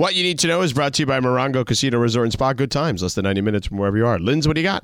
What you need to know is brought to you by Morongo Casino Resort and Spa. Good times, less than 90 minutes from wherever you are. Linz, what do you got?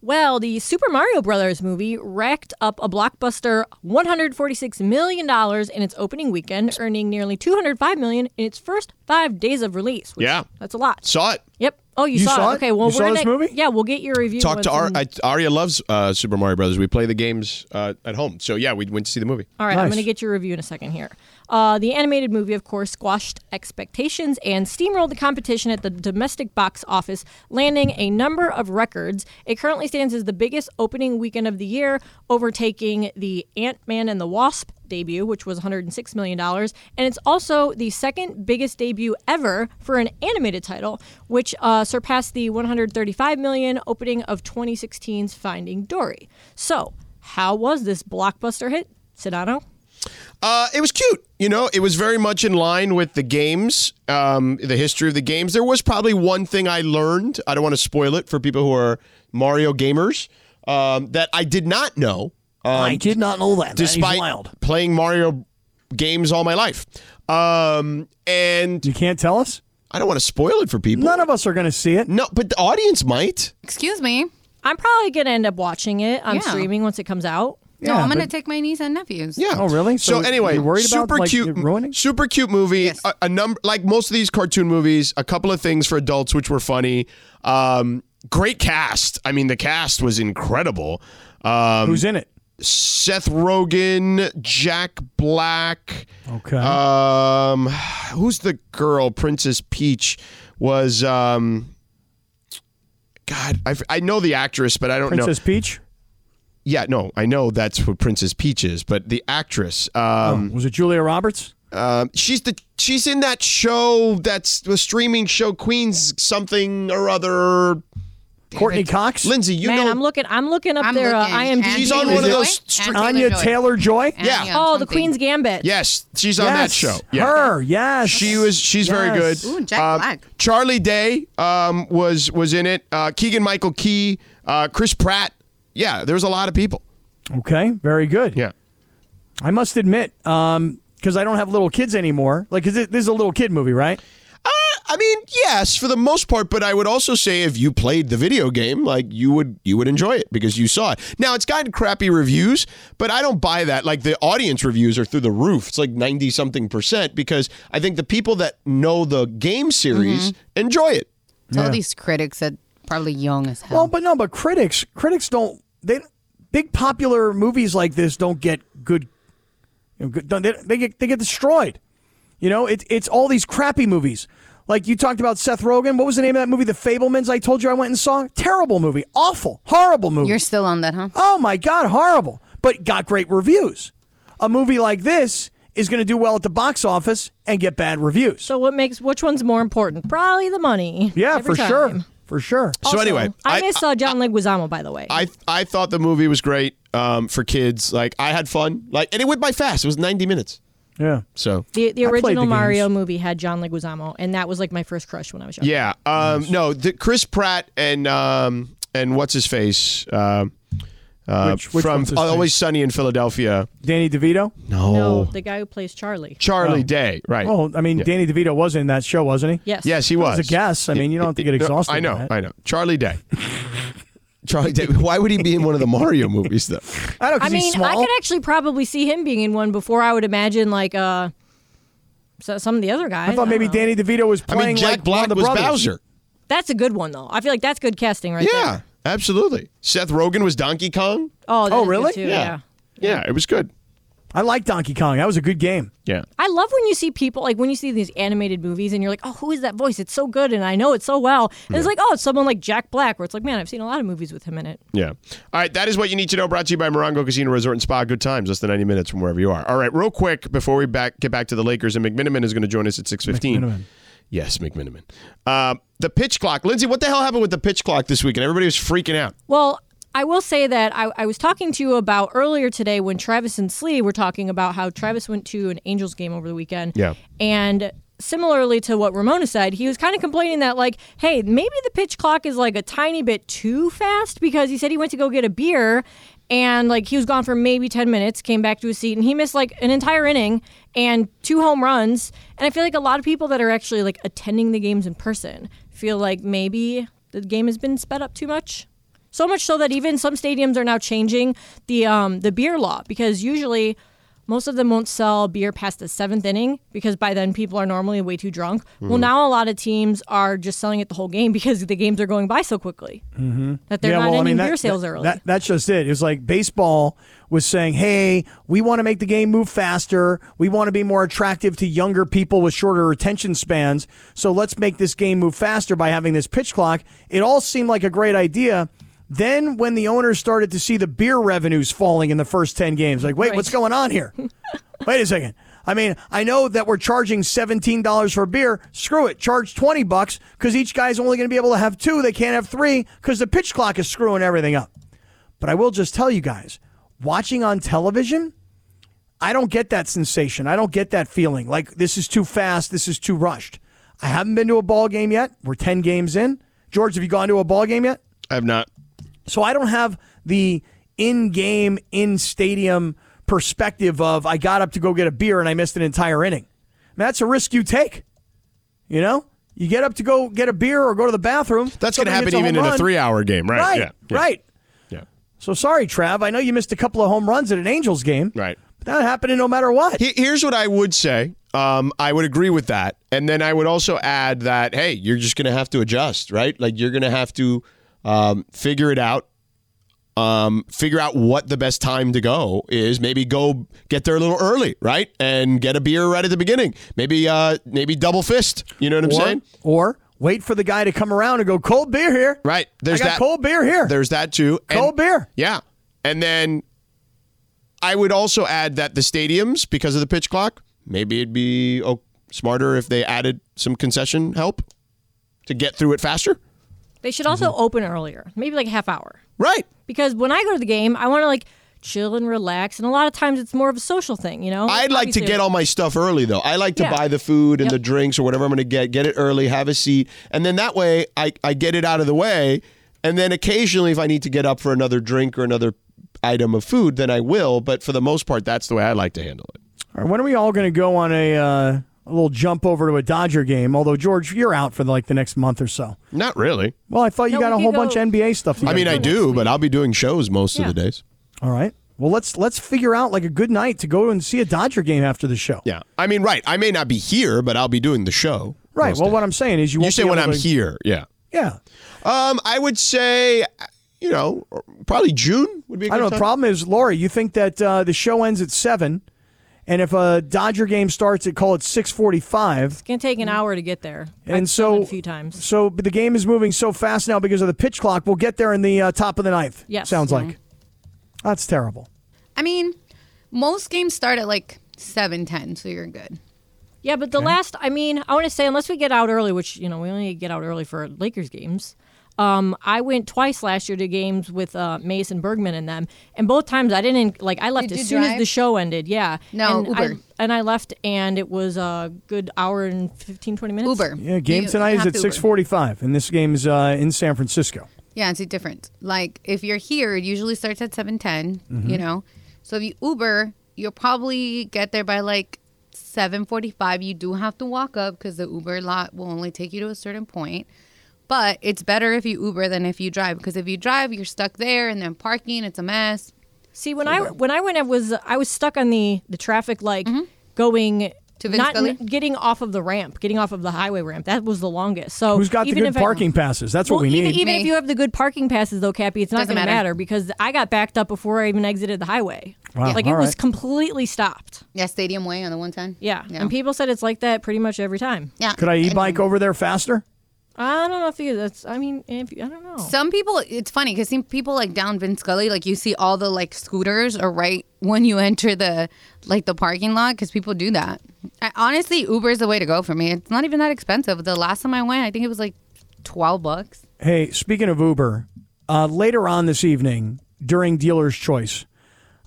Well, the Super Mario Brothers movie racked up a blockbuster $146 million in its opening weekend, earning nearly 205 million in its first five days of release. which- Yeah. That's a lot. Saw it. Yep. Oh, you, You saw, saw it? it? Okay, well, You we're saw this gonna, movie? Yeah, we'll get your review. Talk to once Ar- I, Arya loves uh, Super Mario Brothers. We play the games uh, at home. So, yeah, we went to see the movie. All right, I'm going to get your review in a second here. Uh, the animated movie, of course, squashed expectations and steamrolled the competition at the domestic box office, landing a number of records. It currently stands as the biggest opening weekend of the year, overtaking the Ant Man and the Wasp debut, which was $106 million. And it's also the second biggest debut ever for an animated title, which uh, surpassed the 135 million opening of 2016's Finding Dory. So, how was this blockbuster hit, Sedano? Uh, it was cute. You know, it was very much in line with the games, um, the history of the games. There was probably one thing I learned. I don't want to spoil it for people who are Mario gamers um, that I did not know. Um, I did not know that. That is despite wild. playing Mario games all my life. Um, and You can't tell us? I don't want to spoil it for people. None of us are going to see it. no, but the audience might. Excuse me. I'm probably gonna end up watching it on Yeah. streaming once it comes out. No, I'm going to take my niece and nephews. Yeah. Oh, really? So, So anyway, you're worried about, super like, cute, it ruining? super cute movie. Yes. A, a number like most of these cartoon movies, a couple of things for adults which were funny. Um, great cast. I mean, the cast was incredible. Um, Who's in it? Seth Rogen, Jack Black. Okay. Um, who's the girl? Princess Peach was. Um, God, I, I know the actress, but I don't know. Princess Peach? Yeah, no, I know that's what Princess Peach is, but the actress. Um, Was it Julia Roberts? um, she's the she's in that show that's the streaming show Queens something or other. Courtney Cox? Lindsay, you Man, know. I'm looking. I'm looking up I'm their uh. IMDb. She's on one of those And str- Anya Taylor Joy? Yeah. on Oh, the. Queen's Gambit. yes, she's on that show. Yeah. Her, yes. She was. She's very good. Ooh, Jack Um, Black. Charlie Day um, was was in it. Uh, Keegan Michael Key, uh, Chris Pratt. Yeah, there's a lot of people. Okay, very good. Yeah. I must admit, because I don't have little kids anymore. Like, 'cause it- this is a little kid movie, right? Uh, I mean, yes, for the most part, but I would also say if you played the video game, like you would you would enjoy it because you saw it. Now it's gotten crappy reviews, but I don't buy that. Like the audience reviews are through the roof. It's like ninety something percent because I think the people that know the game series enjoy it. So all these critics that probably young as hell. Well, but no, but critics, critics don't. They big popular movies like this don't get good. You know, good they, they get they get destroyed. You know, it's it's all these crappy movies. Like you talked about Seth Rogen. What was the name of that movie? The Fabelmans. I told you I went and saw. Terrible movie. Awful. Horrible movie. You're still on that, huh? Oh my God, horrible. But got great reviews. A movie like this is going to do well at the box office and get bad reviews. So what makes which one's more important? Probably the money. yeah, every for time. sure. For sure. So anyway, I, I- miss uh, John Leguizamo, by the way. I I thought the movie was great um, for kids. Like I had fun. Like and it went by fast. It was ninety minutes. Yeah. So the the original the Mario games. movie had John Leguizamo, and that was like my first crush when I was young. yeah. Um, no, the Chris Pratt and um, and what's his face. Um uh, Which- which from one's his Always face? Sunny in Philadelphia. Danny DeVito. No, the guy who plays Charlie. Charlie Day, right? Oh, I mean, Danny DeVito was in that show, wasn't he? Yes. Yes, he was. As a guess. I mean, you don't have to get exhausted. I know, by that. I know. Charlie Day. Charlie Day. Why would he be in one of the Mario movies though? I don't I because he's mean, small. I could actually probably see him being in one before I would imagine like uh so, some of the other guys. I thought maybe don't know. Danny DeVito was I playing mean, Jack like one Black of the was brothers. Bowser. That's a good one though. I feel like that's good casting right Yeah, there. Absolutely. Seth Rogen was Donkey Kong. Oh, Oh, really? too, Yeah. yeah. Yeah, it was good. I like Donkey Kong. That was a good game. Yeah. I love when you see people like when you see these animated movies and you're like, oh, who is that voice? It's so good and I know it so well. And it's like, oh, it's someone like Jack Black, where it's like, man, I've seen a lot of movies with him in it. Yeah. All right. That is what you need to know. Brought to you by Morongo Casino Resort and Spa. Good times, less than ninety minutes from wherever you are. All right. Real quick before we back get back to the Lakers and McMiniman is going to join us at six fifteen. McMiniman. Yes, McMiniman. Uh, the pitch clock, Lindsay. What the hell happened with the pitch clock this weekend? Everybody was freaking out. Well, I will say that I, I was talking to you about earlier today when Travis and Sly were talking about how Travis went to an Angels game over the weekend. Yeah. And similarly to what Ramona said, he was kind of complaining that, like, hey, maybe the pitch clock is like a tiny bit too fast because he said he went to go get a beer and like he was gone for maybe 10 minutes came back to his seat and he missed like an entire inning and two home runs. And i feel like a lot of people that are actually like attending the games in person feel like maybe the game has been sped up too much. So much so that even some stadiums are now changing the um, the beer law because usually most of them won't sell beer past the seventh inning because by then people are normally way too drunk. Mm-hmm. Well, now a lot of teams are just selling it the whole game because the games are going by so quickly that they're not ending beer sales that- early. that- that's just it. It was like baseball was saying, "Hey, we want to make the game move faster. We want to be more attractive to younger people with shorter attention spans. So let's make this game move faster by having this pitch clock." It all seemed like a great idea. Then, when the owners started to see the beer revenues falling in the first ten games, like, wait, Right. what's going on here? wait a second. I mean, I know that we're charging seventeen dollars for beer. Screw it, charge twenty bucks because each guy's only going to be able to have two. They can't have three because the pitch clock is screwing everything up. But I will just tell you guys, watching on television, I don't get that sensation. I don't get that feeling like this is too fast, this is too rushed. I haven't been to a ball game yet. We're 10 games in. George, have you gone to a ball game yet? I have not. So I don't have the in-game, in-stadium perspective of I got up to go get a beer and I missed an entire inning. That's a risk you take. You know? You get up to go get a beer or go to the bathroom. That's going to happen even in a three-hour game, right? Right, Yeah. yeah. right. Yeah. So sorry, Trav. I know you missed a couple of home runs at an Angels game. Right. But that happening no matter what. Here's what I would say. Um, I would agree with that, and then I would also add that hey, you're just going to have to adjust, right? Like you're going to have to um, figure it out. Um, figure out what the best time to go is. Maybe go get there a little early, right, and get a beer right at the beginning. Maybe, uh, maybe double fist. You know what I'm or, saying? or wait for the guy to come around and go cold beer here. Right. There's I got that. cold beer here. There's that too. And- cold beer. Yeah. And then I would also add that the stadiums, because of the pitch clock, maybe it'd be oh, smarter if they added some concession help to get through it faster. They should also Mm-hmm. open earlier, maybe like a half hour. Right. Because when I go to the game, I want to like chill and relax, and a lot of times it's more of a social thing, you know. I'd like to get all my stuff early though. I like to Yeah. buy the food and Yep. the drinks or whatever I'm going to get, get it early, have a seat, and then that way I, I get it out of the way. And then occasionally, if I need to get up for another drink or another item of food, then I will. But for the most part, that's the way I like to handle it. All right, when are we all going to go on a, uh, a little jump over to a Dodger game? Although George, you're out for like the next month or so. Not really. Well, I thought you No, got we a could whole go- bunch of NBA stuff. you I gotta mean. I do, but I'll be doing shows most Yeah. of the days. All right. Well, let's let's figure out like a good night to go and see a Dodger game after the show. Yeah. I mean, right. I may not be here, but I'll be doing the show. Right. most Well, days. what I'm saying is you, you won't say be when able I'm to- here. Yeah. Yeah. Um, I would say, you know, probably June would be. I I don't know. The problem is, Lori, you think that uh, the show ends at seven, and if a Dodger game starts at call it six forty-five, It's gonna take an hour to get there. and I've done so it a few times. So but the game is moving so fast now because of the pitch clock. We'll get there in the uh, top of the ninth. Yes. Sounds like that's terrible. I mean, most games start at like seven ten, so you're good. Yeah, but the last, I mean, I want to say, unless we get out early, which, you know, we only get out early for Lakers games. Um, I went twice last year to games with uh, Mason Bergman and them, and both times I didn't like. I left Did as you soon as the show ended. Yeah, No, and Uber. I, and I left, and it was a good hour and 15, 20 minutes. Uber. Yeah, game You tonight is at to six Uber. forty-five, and this game is uh, in San Francisco. Yeah, it's a different. Like if you're here, it usually starts at seven Mm-hmm. You know, so if you Uber, you'll probably get there by like seven forty-five. You do have to walk up because the Uber lot will only take you to a certain point. But it's better if you Uber than if you drive because if you drive, you're stuck there and then parking. It's a mess. See, when I when I went, I was I was stuck on the the traffic, like going Mm-hmm. To Vince not n- getting off of the ramp, getting off of the highway ramp. That was the longest. So Who's got the good if I- parking passes? That's what we even, need. even if you have the good parking passes, though, Cappy, it's not going to matter. matter because I got backed up before I even exited the highway. Wow, Like all it was completely stopped. Yeah, Stadium Way on the one ten. Yeah. and people said it's like that pretty much every time. yeah. Could I e-bike over there faster? I don't know if you. That's. I mean, if you, I don't know. Some people, it's funny because some people like down Vin Scully, like you see all the like scooters are right when you enter the like the parking lot because people do that. I, honestly, Uber is the way to go for me. It's not even that expensive. The last time I went, I think it was like twelve bucks. Hey, speaking of Uber, uh, later on this evening during Dealer's Choice,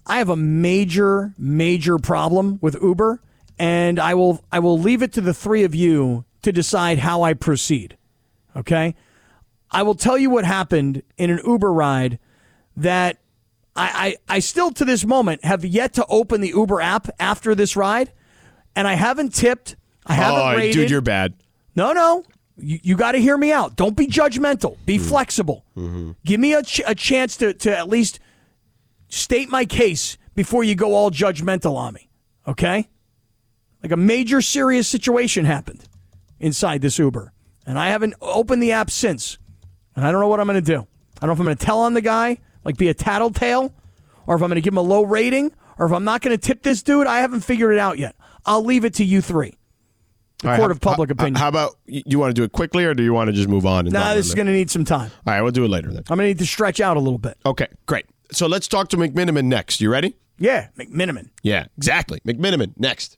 I have a major, major problem with Uber, and I will I will leave it to the three of you to decide how I proceed. Okay, I will tell you what happened in an Uber ride that I, I, I still to this moment have yet to open the Uber app after this ride, and I haven't tipped. I haven't oh, rated. dude, you're bad. No, no. You, you got to hear me out. Don't be judgmental. Be mm-hmm. flexible. Mm-hmm. Give me a, ch- a chance to, to at least state my case before you go all judgmental on me. Okay? Like a major serious situation happened inside this Uber. And I haven't opened the app since. And I don't know what I'm going to do. I don't know if I'm going to tell on the guy, like be a tattletale, or if I'm going to give him a low rating, or if I'm not going to tip this dude. I haven't figured it out yet. I'll leave it to you three. The right, court how- of public how- opinion. How about you want to do it quickly, or do you want to just move on? And nah, this is going to need some time. All right, we'll do it later then. I'm going to need to stretch out a little bit. Okay, great. So let's talk to McMiniman next. You ready? Yeah, McMiniman. Yeah, exactly. McMiniman next.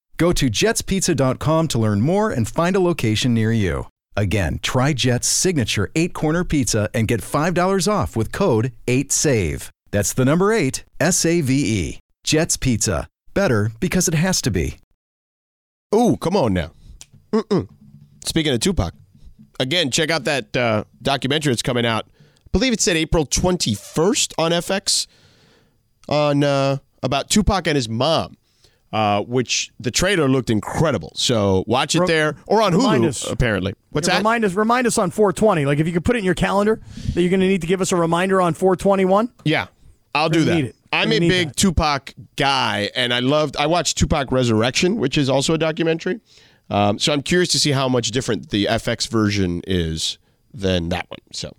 Go to jetspizza.com to learn more and find a location near you. Again, try Jet's signature eight corner pizza and get $5 off with code 8SAVE. That's the number eight, S A V E. Jet's Pizza. Better because it has to be. Ooh, come on now. Mm-mm. Speaking of Tupac, again, check out that uh, documentary that's coming out. I believe it said April 21st on FX on uh, about Tupac and his mom, uh, which the trailer looked incredible. So watch it Re- there or on Hulu, us. apparently. What's that? Remind us, remind us on 420. Like if you could put it in your calendar that you're going to need to give us a reminder on 421. Yeah, I'll do that. I'm a big that. Tupac guy, and I loved. I watched Tupac Resurrection, which is also a documentary. Um, so I'm curious to see how much different the FX version is than that one. So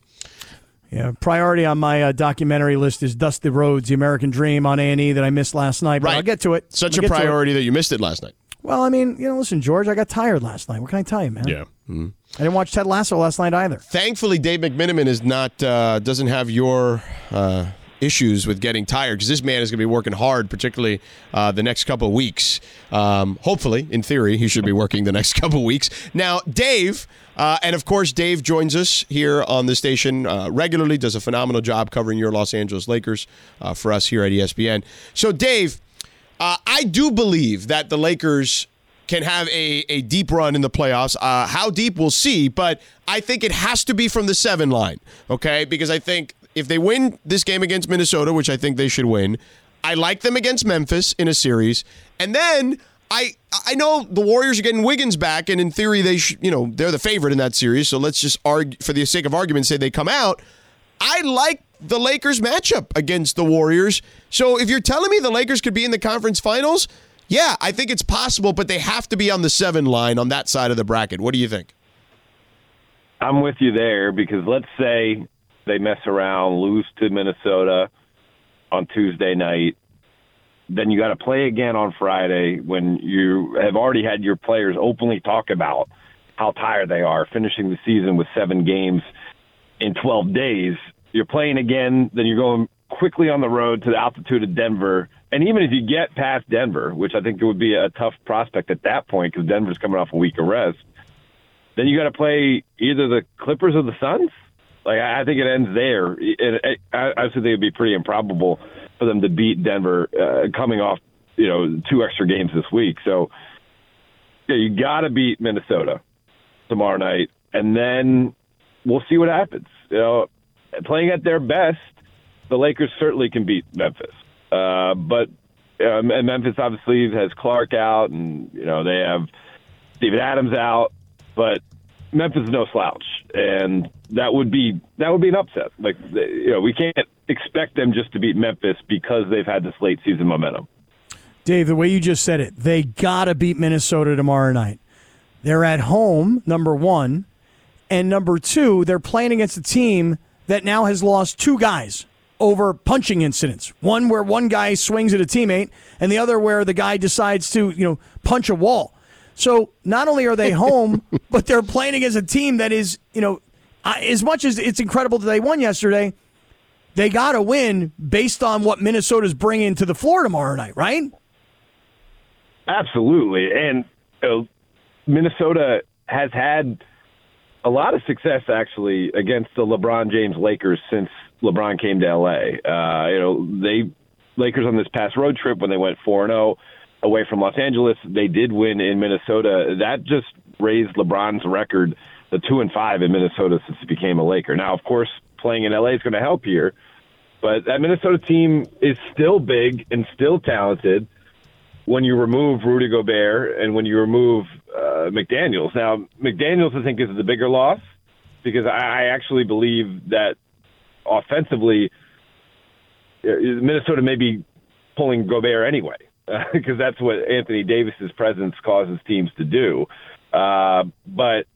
Yeah, priority on my uh, documentary list is Dusty Rhodes, The American Dream on A&E that I missed last night. But Right. I'll get to it. such I'll a get to it. priority that you missed it last night. Well, I mean, you know, listen, George, I got tired last night. What can I tell you, man? Mm-hmm. I didn't watch Ted Lasso last night either. Thankfully, Dave McMiniman is not uh, doesn't have your uh, issues with getting tired because this man is going to be working hard, particularly uh, the next couple of weeks. Um, hopefully, in theory, he should be working the next couple of weeks. Now, Dave, uh, and of course, Dave joins us here on the station uh, regularly. Does a phenomenal job covering your Los Angeles Lakers uh, for us here at ESPN. So, Dave, uh, I do believe that the Lakers can have a, a deep run in the playoffs. Uh, how deep, we'll see, but I think it has to be from the seven line, okay? Because I think if they win this game against Minnesota, which I think they should win, I like them against Memphis in a series. And then I I know the Warriors are getting Wiggins back, and in theory, they sh- you know they're the favorite in that series. So let's just argue, for the sake of argument, say they come out. I like the Lakers matchup against the Warriors. So if you're telling me the Lakers could be in the conference finals, yeah, I think it's possible, but they have to be on the seven line on that side of the bracket. What do you think? I'm with you there because let's say they mess around, lose to Minnesota on Tuesday night. Then you got to play again on Friday when you have already had your players openly talk about how tired they are, finishing the season with seven games in 12 days. You're playing again, then you're going quickly on the road to the altitude of Denver. And even if you get past Denver, which I think it would be a tough prospect at that point because Denver's coming off a week of rest, then you got to play either the Clippers or the Suns. Like I think it ends there. And I, I think it would be pretty improbable for them to beat Denver uh, coming off you know two extra games this week. So yeah, you got to beat Minnesota tomorrow night, and then we'll see what happens. You know, playing at their best, the Lakers certainly can beat Memphis. Uh, but um, and Memphis obviously has Clark out, and you know they have Steven Adams out, but Memphis is no slouch, and that would be that would be an upset. Like you know, we can't expect them just to beat Memphis because they've had this late season momentum. Dave, the way you just said it, they got to beat Minnesota tomorrow night. They're at home, number one. And number two, they're playing against a team that now has lost two guys over punching incidents. One where one guy swings at a teammate, and the other where the guy decides to, you know, punch a wall. So not only are they home, but they're playing against a team that is, you know, as much as it's incredible that they won yesterday, they got to win based on what Minnesota's bringing to the floor tomorrow night, right? Absolutely. And uh, Minnesota has had a lot of success actually against the LeBron James Lakers since LeBron came to LA. Uh, you know, they Lakers on this past road trip when they went 4 0 away from Los Angeles, they did win in Minnesota. That just raised LeBron's record the 2 and 5 in Minnesota since he became a Laker. Now, of course, playing in LA is going to help here, but that Minnesota team is still big and still talented when you remove Rudy Gobert and when you remove uh, McDaniels. Now, McDaniels, I think, is the bigger loss because I actually believe that offensively, uh, Minnesota may be pulling Gobert anyway because uh, that's what Anthony Davis's presence causes teams to do. Uh, but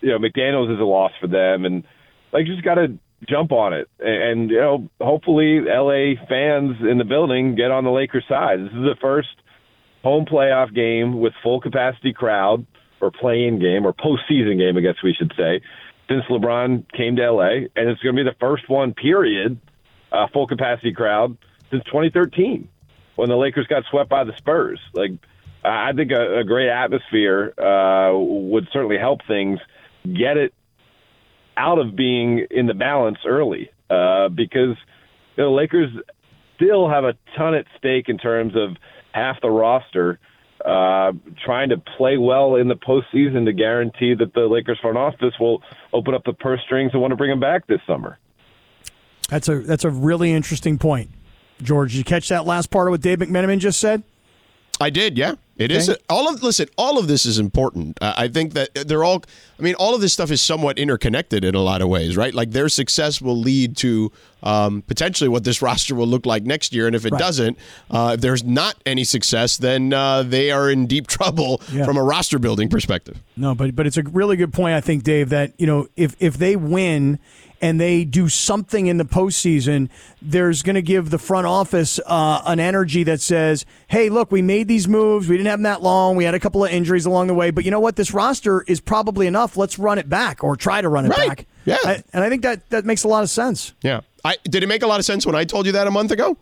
you know, McDaniels is a loss for them, and like just got to jump on it. And, and you know, hopefully, LA fans in the building get on the Lakers side. This is the first home playoff game with full capacity crowd or play-in game or postseason game, I guess we should say, since LeBron came to LA, and it's going to be the first one, period, uh, full capacity crowd since 2013 when the Lakers got swept by the Spurs. Like, I think a, a great atmosphere uh, would certainly help things get it out of being in the balance early uh, because the you know, Lakers still have a ton at stake in terms of half the roster uh, trying to play well in the postseason to guarantee that the Lakers front office will open up the purse strings and want to bring them back this summer. That's a that's a really interesting point, George. Did you catch that last part of what Dave McMenamin just said? I did, yeah. It okay. is all of listen. All of this is important. Uh, I think that they're all. I mean, all of this stuff is somewhat interconnected in a lot of ways, right? Like their success will lead to um, potentially what this roster will look like next year, and if it right. doesn't, uh, if there's not any success, then uh, they are in deep trouble yeah. from a roster building perspective. No, but but it's a really good point. I think Dave that you know if if they win and they do something in the postseason, there's going to give the front office uh, an energy that says, hey, look, we made these moves. We didn't have them that long. We had a couple of injuries along the way. But you know what? This roster is probably enough. Let's run it back or try to run it right. back. Yeah. I, and I think that, that makes a lot of sense. Yeah. I, did it make a lot of sense when I told you that a month ago?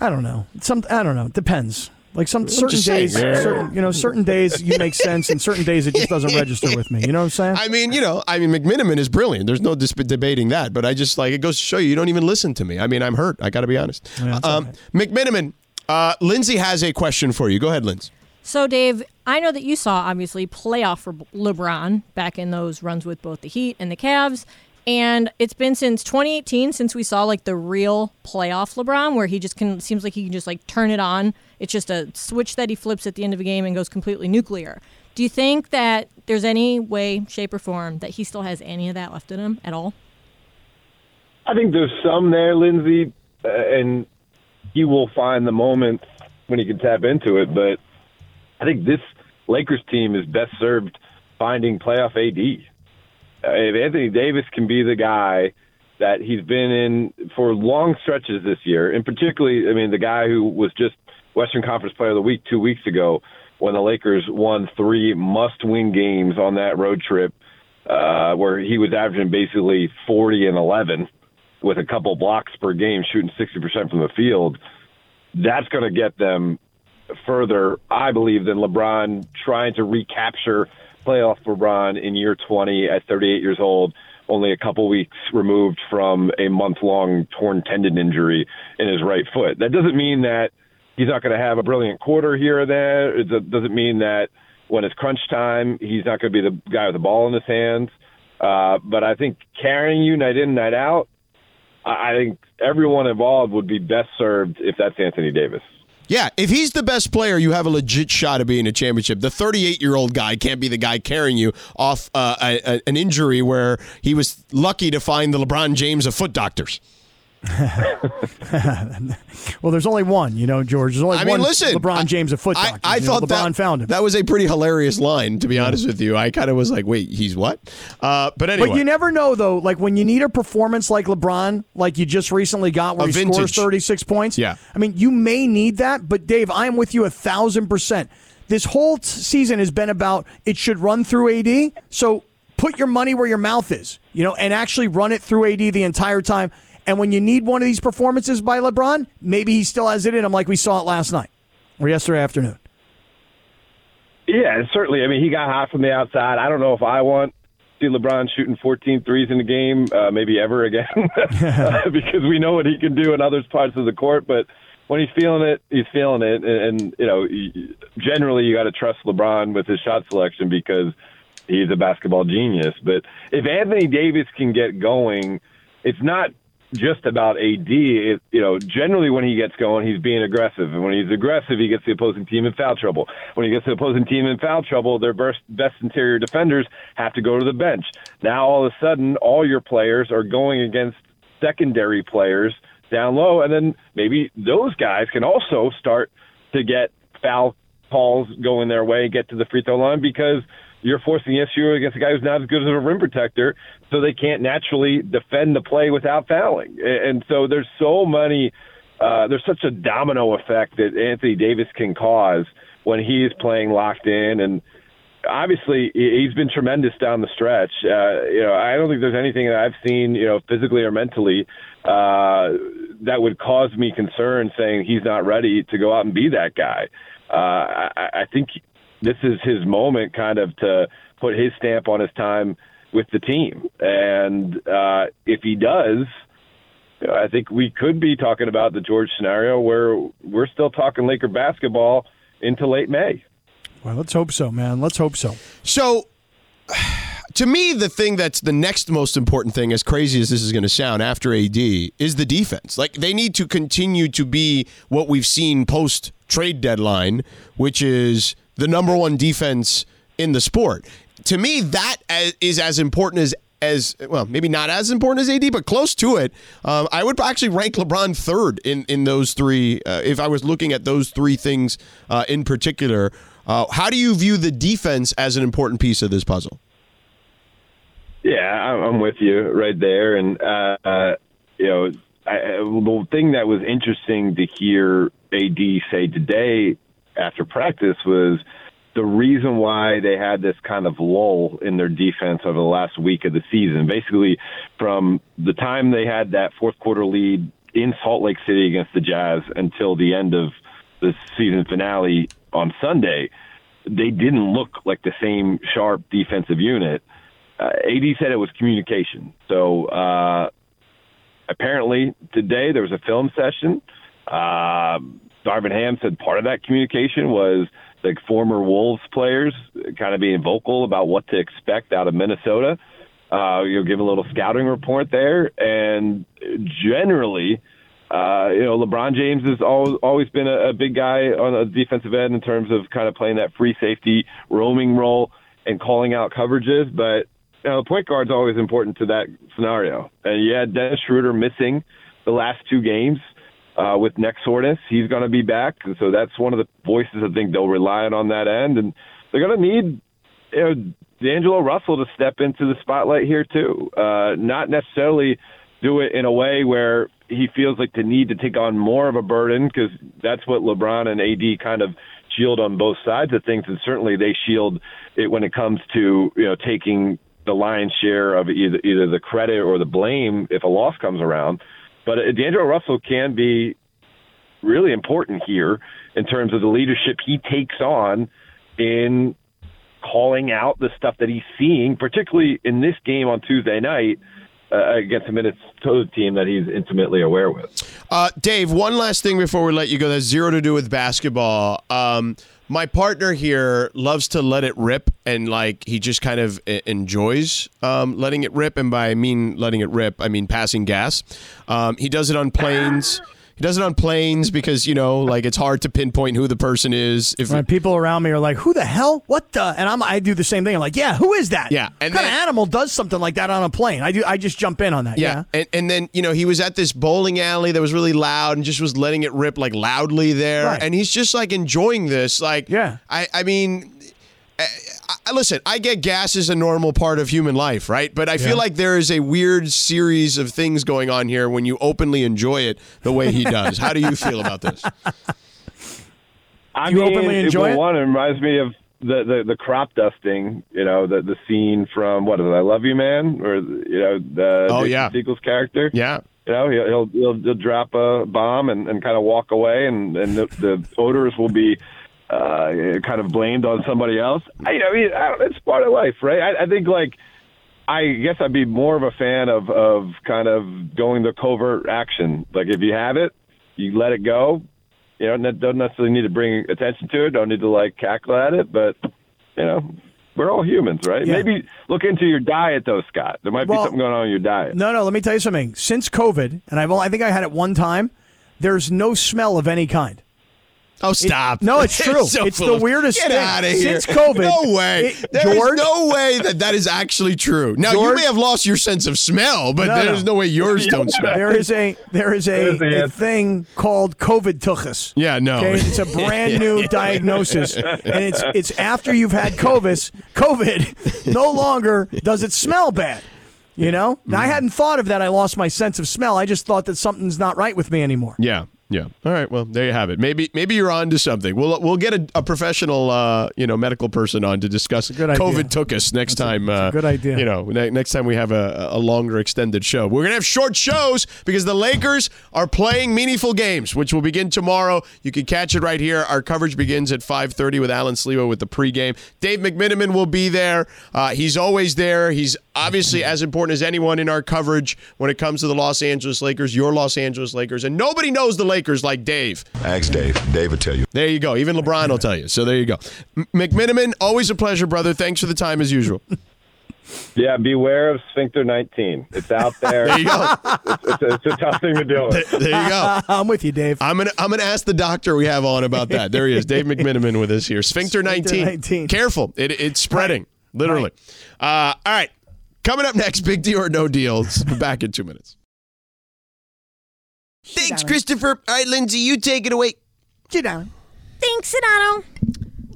I don't know. Some I don't know. It depends. Like some certain days, certain, you know, certain days you make sense, and certain days it just doesn't register with me. You know what I'm saying? I mean, you know, I mean, McMiniman is brilliant. There's no dis- debating that. But I just like it goes to show you, you don't even listen to me. I mean, I'm hurt. I got to be honest. Yeah, um, right. McMenamin, uh, Lindsay has a question for you. Go ahead, Lindsay. So, Dave, I know that you saw obviously playoff for LeBron back in those runs with both the Heat and the Cavs. And it's been since 2018 since we saw like the real playoff LeBron, where he just can seems like he can just like turn it on. It's just a switch that he flips at the end of a game and goes completely nuclear. Do you think that there's any way, shape, or form that he still has any of that left in him at all? I think there's some there, Lindsay, uh, and he will find the moment when he can tap into it. But I think this Lakers team is best served finding playoff AD if Anthony Davis can be the guy that he's been in for long stretches this year, and particularly, I mean, the guy who was just Western Conference Player of the Week two weeks ago when the Lakers won three must-win games on that road trip, uh, where he was averaging basically 40 and 11 with a couple blocks per game, shooting 60% from the field. That's going to get them further, I believe, than LeBron trying to recapture playoff for LeBron in year 20 at 38 years old, only a couple weeks removed from a month long torn tendon injury in his right foot. That doesn't mean that he's not going to have a brilliant quarter here or there. It doesn't mean that when it's crunch time, he's not going to be the guy with the ball in his hands. Uh, but I think carrying you night in, night out, I think everyone involved would be best served if that's Anthony Davis. Yeah, if he's the best player, you have a legit shot of being a championship. The 38 year old guy can't be the guy carrying you off uh, a, a, an injury where he was lucky to find the LeBron James of foot doctors. Well, there's only one, you know, George. There's only I one mean, listen, LeBron James of foot I. I You know, thought LeBron that found him. that was a pretty hilarious line, to be honest with you. I kind of was like, wait, he's what? Uh, but anyway, But you never know, though. Like when you need a performance like LeBron, like you just recently got, where A he scores 36 points. Yeah. I mean, you may need that, but Dave, I am with you a thousand percent. This whole t- season has been about it should run through AD. So put your money where your mouth is, you know, and actually run it through AD the entire time. And when you need one of these performances by LeBron, maybe he still has it in him, like we saw it last night or yesterday afternoon. Yeah, certainly. I mean, he got hot from the outside. I don't know if I want to see LeBron shooting 14 threes in the game, uh, maybe ever again, because we know what he can do in other parts of the court. But when he's feeling it, he's feeling it. And, and you know, generally, you got to trust LeBron with his shot selection because he's a basketball genius. But if Anthony Davis can get going, it's not just about AD. It, you know, generally when he gets going, he's being aggressive, and when he's aggressive, he gets the opposing team in foul trouble. When he gets the opposing team in foul trouble, their best, best interior defenders have to go to the bench. Now all of a sudden, all your players are going against secondary players down low, and then maybe those guys can also start to get foul calls going their way, get to the free throw line because you're forcing the issue against a guy who's not as good as a rim protector, so they can't naturally defend the play without fouling. And so there's so many, uh, there's such a domino effect that Anthony Davis can cause when he's playing locked in and obviously he- he's been tremendous down the stretch. Uh, you know, I don't think there's anything that I've seen, you know, physically or mentally, uh, that would cause me concern saying he's not ready to go out and be that guy. Uh, I, I think this is his moment kind of to put his stamp on his time with the team. And uh, if he does, I think we could be talking about the George scenario where we're still talking Laker basketball into late May. Well, let's hope so, man. Let's hope so. So, to me, the thing that's the next most important thing, as crazy as this is going to sound after AD, is the defense. Like, they need to continue to be what we've seen post trade deadline, which is the number one defense in the sport. To me, that is as important as. As well, maybe not as important as AD, but close to it. Um, I would actually rank LeBron third in in those three. Uh, if I was looking at those three things uh, in particular, uh, how do you view the defense as an important piece of this puzzle? Yeah, I'm with you right there. And, uh, uh, you know, I- the thing that was interesting to hear AD say today after practice was the reason why they had this kind of lull in their defense over the last week of the season. Basically, from the time they had that fourth quarter lead in Salt Lake City against the Jazz until the end of the season finale on Sunday, they didn't look like the same sharp defensive unit. Uh, AD said it was communication. So uh, apparently today there was a film session. Uh, Darvin Ham said part of that communication was like former Wolves players kind of being vocal about what to expect out of Minnesota. Uh, you'll give a little scouting report there, and generally, uh, you know, LeBron James has always, always been a, a big guy on the defensive end in terms of kind of playing that free safety roaming role and calling out coverages. But you know, point guard's always important to that scenario. And you had Dennis Schroeder missing the last two games uh, with neck soreness. He's going to be back, and so that's one of the voices I think they'll rely on on that end, and they're going to need you know D'Angelo Russell to step into the spotlight here too. Uh, not necessarily do it in a way where he feels like the need to take on more of a burden because that's what LeBron and AD kind of shield on both sides of things, and certainly they shield it when it comes to you know taking the lion's share of either either the credit or the blame if a loss comes around. But uh, D'Angelo Russell can be really important here in terms of the leadership he takes on in calling out the stuff that he's seeing, particularly in this game on Tuesday night uh, against a Minnesota team that he's intimately aware with. Uh, Dave, one last thing before we let you go. That's zero to do with basketball. Um, my partner here loves to let it rip, and like he just kind of enjoys um, letting it rip. And by I mean letting it rip, I mean passing gas. Um, he does it on planes. He does it on planes because you know, like it's hard to pinpoint who the person is. If Right, people around me are like, "Who the hell? What the?" And I'm, I do the same thing. I'm like, "Yeah, who is that? Yeah, and what kind of animal does something like that on a plane?" I do. I just jump in on that. Yeah. And, and then, you know, he was at this bowling alley that was really loud and just was letting it rip like loudly there. Right. And he's just like enjoying this. Like, Yeah. I, I mean, I, I, listen, I get gas is a normal part of human life, right? But I feel like there is a weird series of things going on here when you openly enjoy it the way he does. How do you feel about this? I You mean, openly it- enjoy well, it? One, it reminds me of the, the, the crop dusting, you know, the the scene from what is it, I Love You Man, or you know, the Oh, Jason yeah. Segel's character. Yeah. You know, he'll he'll, he'll, he'll drop a bomb and, and kind of walk away, and and the, the odors will be uh, kind of blamed on somebody else. I, you know, I don't- it's part of life, right? I, I think like. I guess I'd be more of a fan of, of kind of going the covert action. Like if you have it, you let it go. You know, ne- don't necessarily need to bring attention to it. Don't need to like cackle at it, but you know, we're all humans, right? Yeah. Maybe look into your diet, though, Scott. There might Well- be something going on in your diet. No, no. Let me tell you something. Since COVID, and I've only, I think I had it one time. There's no smell of any kind. Oh, stop. no, it's true. so It's the of- weirdest Get thing. out of here. Since COVID. No way. It- There is George? no way that that is actually true. Now, you may have lost your sense of smell, but No, there's no. no way yours don't smell. There is a there is a, a thing called COVID tuchus. Yeah, no. Okay, it's a brand new diagnosis, and it's it's after you've had COVID. COVID no longer does it smell bad. You know, now, I Mm. hadn't thought of that. I lost my sense of smell. I just thought that something's not right with me anymore. Yeah, yeah. All right. Well, there you have it. Maybe maybe you're on to something. We'll we'll get a, a professional, uh, you know, medical person on to discuss good idea. COVID tuchus next time. uh, good idea. You know, ne- next time we have a, a longer extended show. We're gonna have short shows because the Lakers are playing meaningful games, which will begin tomorrow. You can catch it right here. Our coverage begins at 5:30 with Allen Sliwa with the pregame. Dave McMiniman will be there. Uh, he's always there. He's obviously as important as anyone in our coverage when it comes to the Los Angeles Lakers, your Los Angeles Lakers, and nobody knows the Lakers like Dave. Ask Dave. Dave will tell you. There you go. Even LeBron will tell you. So there you go. M- McMiniman, always a pleasure, brother. Thanks for the time as usual. Yeah, beware of Sphincter 19. It's out there. There you go. it's, a, it's a tough thing to deal with. There you go. I'm with you, Dave. I'm gonna I'm gonna ask the doctor we have on about that. There he is, Dave McMiniman with us here. Sphincter 19. 19. Careful, it, it's spreading literally. Uh, all right, coming up next, big deal or no deal. Back in two minutes. Thanks, Christopher. All right, Lindsay, you take it away. Sit down. Thanks, Sedano.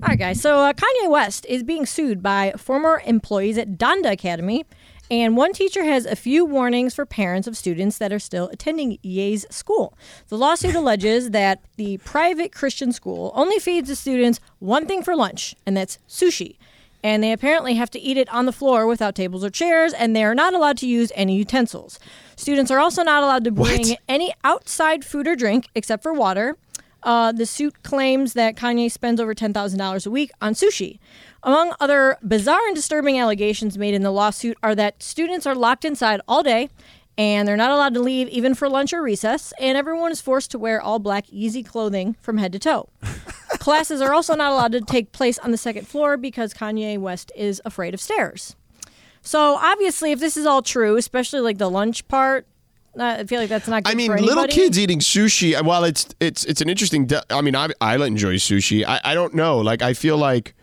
All right, guys. So uh, Kanye West is being sued by former employees at Donda Academy, and one teacher has a few warnings for parents of students that are still attending Ye's school. The lawsuit alleges that the private Christian school only feeds the students one thing for lunch, and that's sushi. And they apparently have to eat it on the floor without tables or chairs, and they are not allowed to use any utensils. Students are also not allowed to bring What? any outside food or drink except for water. Uh, the suit claims that Kanye spends over $10,000 a week on sushi. Among other bizarre and disturbing allegations made in the lawsuit are that students are locked inside all day and they're not allowed to leave even for lunch or recess, and everyone is forced to wear all black, Yeezy clothing from head to toe. Classes are also not allowed to take place on the second floor because Kanye West is afraid of stairs. So obviously, if this is all true, especially like the lunch part, uh, I feel like that's not. Good I mean, little kids eating sushi. While it's it's it's an interesting. de- I mean, I I enjoy sushi. I I don't know. Like I feel like.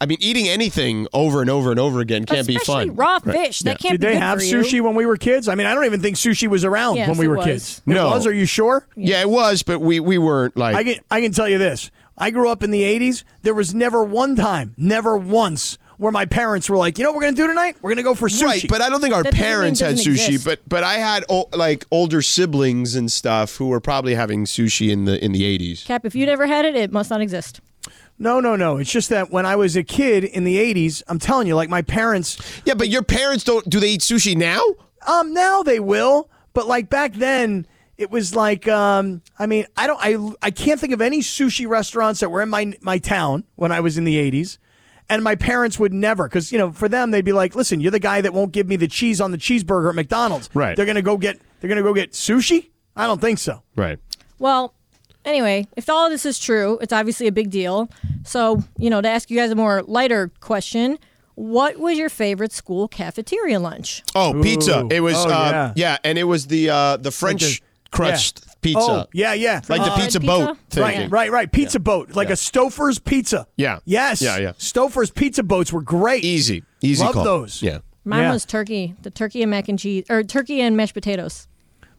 I mean, eating anything over and over and over again can't be Especially fun. raw Right. fish. That can't Did be they good have for you. sushi when we were kids? I mean, I don't even think sushi was around Yes, when we were was. kids. No. It was? Are you sure? Yeah, it was, but we we weren't like. I can I can tell you this. I grew up in the '80s. There was never one time, never once, where my parents were like, "You know, what we're gonna do tonight? We're gonna go for sushi." Right, but I don't think our That parents had sushi. exist. But but I had o- like older siblings and stuff who were probably having sushi in the in the eighties. Cap, if you never had it, it must not exist. No, no, no. It's just that when I was a kid in the '80s, I'm telling you, like my parents. Yeah, but your parents don't. Do they eat sushi now? Um, now they will, but like back then, it was like, um, I mean, I don't, I, I can't think of any sushi restaurants that were in my my town when I was in the '80s, and my parents would never, because you know, for them, they'd be like, listen, you're the guy that won't give me the cheese on the cheeseburger at McDonald's. Right. They're gonna go get, they're gonna go get sushi. I don't think so. Right. Well, anyway, if all of this is true, it's obviously a big deal. So, you know, to ask you guys a more lighter question, what was your favorite school cafeteria lunch? Oh, pizza! It was Oh, uh, yeah. yeah. and it was the uh, the French Like crust pizza. Oh, yeah, yeah. Like the Uh, pizza pizza? boat thing. Right, right, right. Pizza boat, like a Stouffer's pizza. Yeah. Yes. Yeah, yeah. Stouffer's pizza boats were great. Easy. Easy Love call. those. Yeah. Mine Yeah. was turkey, the turkey and mac and cheese, or turkey and mashed potatoes.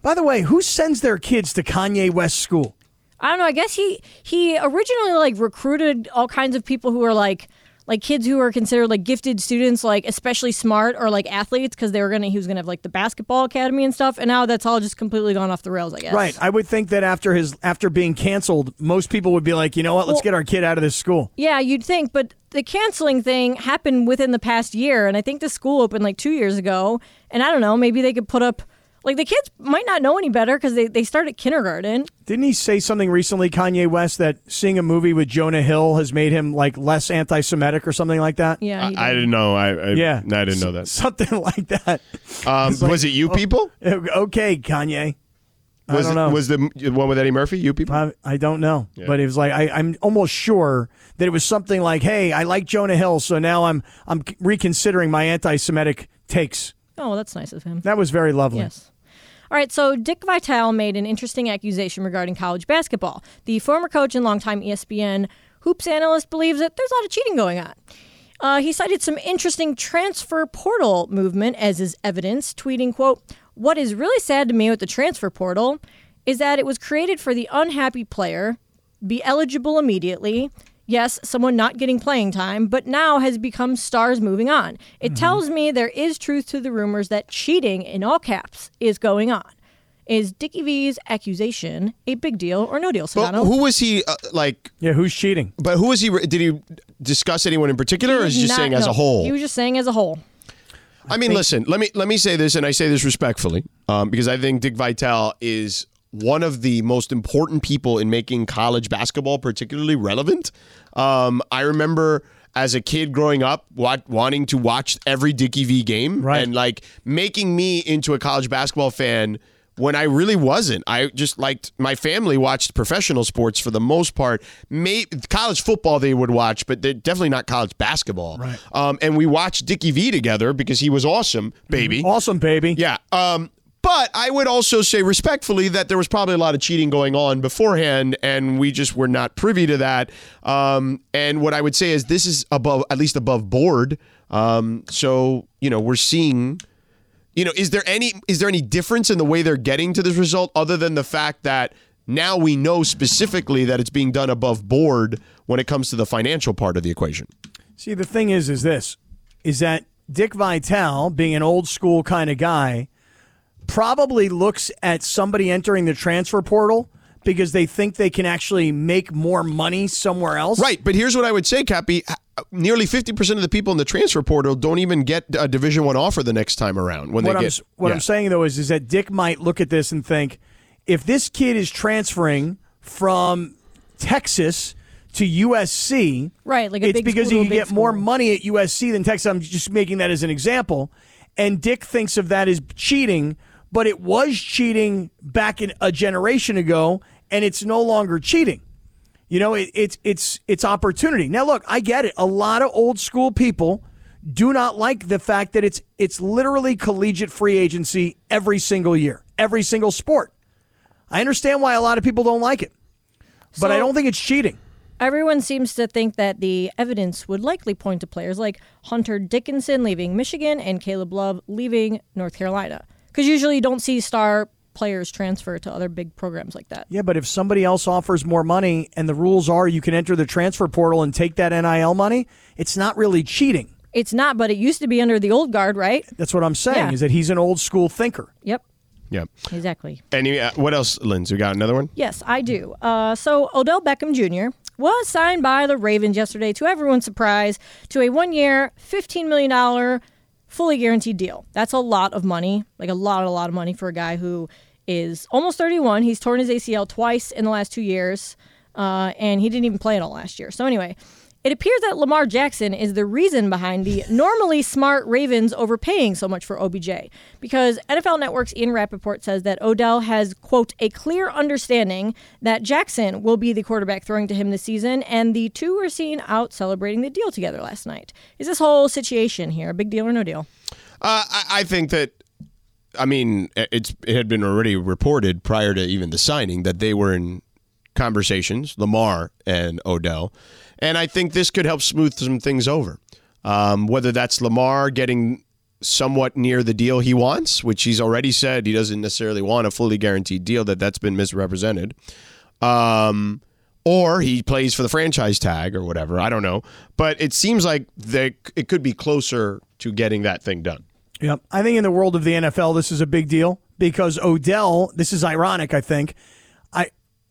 By the way, who sends their kids to Kanye West school? I don't know. I guess he he originally like recruited all kinds of people who are like like kids who are considered like gifted students, like especially smart or like athletes, because they were gonna he was gonna have like the basketball academy and stuff. And now that's all just completely gone off the rails. I guess. Right. I would think that after his after being canceled, most people would be like, you know what, let's Well- get our kid out of this school. Yeah, you'd think, but the canceling thing happened within the past year, and I think the school opened like two years ago. And I don't know, maybe they could put up like the kids might not know any better because they they start at kindergarten. Didn't he say something recently, Kanye West, that seeing a movie with Jonah Hill has made him like less anti-Semitic or something like that? Yeah, he I, I did. didn't know. I, I Yeah. I didn't know that. Something like that. Um, It's like, was it you oh, people? Okay, Kanye. Was I don't it, know. Was the one with Eddie Murphy? You people? I, I don't know, but it was like I, I'm almost sure that it was something like, "Hey, I like Jonah Hill, so now I'm I'm reconsidering my anti-Semitic takes." Oh, well, that's nice of him. That was very lovely. Yes. All right, so Dick Vitale made an interesting accusation regarding college basketball. The former coach and longtime ESPN hoops analyst believes that there's a lot of cheating going on. Uh, he cited some interesting transfer portal movement as his evidence, tweeting, quote, What is really sad to me with the transfer portal is that it was created for the unhappy player, be eligible immediately, yes, someone not getting playing time, but now has become stars moving on. It tells me there is truth to the rumors that cheating, in all caps, is going on. Is Dickie V's accusation a big deal or no deal, But Sedano? who was he uh, like? Yeah, who's cheating? But who was he? Did he discuss anyone in particular, or is he just Not- saying as a whole? He was just saying as a whole. I mean, listen. Let me let me say this, and I say this respectfully, um, because I think Dick Vitale is one of the most important people in making college basketball particularly relevant. Um, I remember as a kid growing up, wa- wanting to watch every Dickie V game, Right. and like making me into a college basketball fan. When I really wasn't, I just liked my family watched professional sports for the most part. May, college football they would watch, but they're definitely not college basketball. Right. Um, and we watched Dickie V together because he was awesome, baby. Awesome, baby. Yeah. Um, but I would also say respectfully that there was probably a lot of cheating going on beforehand, and we just were not privy to that. Um, and what I would say is this is above, at least above board. Um, so you know, we're seeing. You know, is there any is there any difference in the way they're getting to this result other than the fact that now we know specifically that it's being done above board when it comes to the financial part of the equation? See, the thing is, is this, is that Dick Vitale, being an old school kind of guy, probably looks at somebody entering the transfer portal because they think they can actually make more money somewhere else. Right, but here's what I would say, Cappy. Nearly 50% of the people in the transfer portal don't even get a Division One offer the next time around when What they I'm get. what yeah. I'm saying though is is that Dick might look at this and think, if this kid is transferring from Texas to USC, Right, like a it's big because school he can a big get more money at USC than Texas. I'm just making that as an example. And Dick thinks of that as cheating, but it was cheating back in a generation ago, and it's no longer cheating. You know, it, it's it's it's opportunity. Now, look, I get it. A lot of old school people do not like the fact that it's it's literally collegiate free agency every single year, every single sport. I understand why a lot of people don't like it, but I don't think it's cheating. Everyone seems to think that the evidence would likely point to players like Hunter Dickinson leaving Michigan and Caleb Love leaving North Carolina. Because usually you don't see star players transfer to other big programs like that. Yeah, but if somebody else offers more money and the rules are you can enter the transfer portal and take that NIL money, it's not really cheating. It's not, but it used to be under the old guard, right? That's what I'm saying. Yeah. Is that he's an old school thinker. Yep, Yep. exactly. Any, uh, what else, Linz? We got another one? Yes, I do. Uh, so Odell Beckham Jr. was signed by the Ravens yesterday, to everyone's surprise, to a one-year, $15 million fully guaranteed deal. That's a lot of money, like a lot, a lot of money for a guy who is almost 31. He's torn his ACL twice in the last two years, uh, and he didn't even play at all last year. So anyway. It appears that Lamar Jackson is the reason behind the normally smart Ravens overpaying so much for OBJ. Because NFL Network's Ian Rapoport says that Odell has, quote, a clear understanding that Jackson will be the quarterback throwing to him this season, and the two were seen out celebrating the deal together last night. Is this whole situation here a big deal or no deal? Uh, I, I think that I mean, it's it had been already reported prior to even the signing that they were in conversations, Lamar and Odell, and I think this could help smooth some things over. Um, whether that's Lamar getting somewhat near the deal he wants, which he's already said he doesn't necessarily want a fully guaranteed deal, that that's been misrepresented. Um, or he plays for the franchise tag or whatever. I don't know, but it seems like they, it could be closer to getting that thing done. Yep. I think in the world of the NFL, this is a big deal because Odell, this is ironic, I think.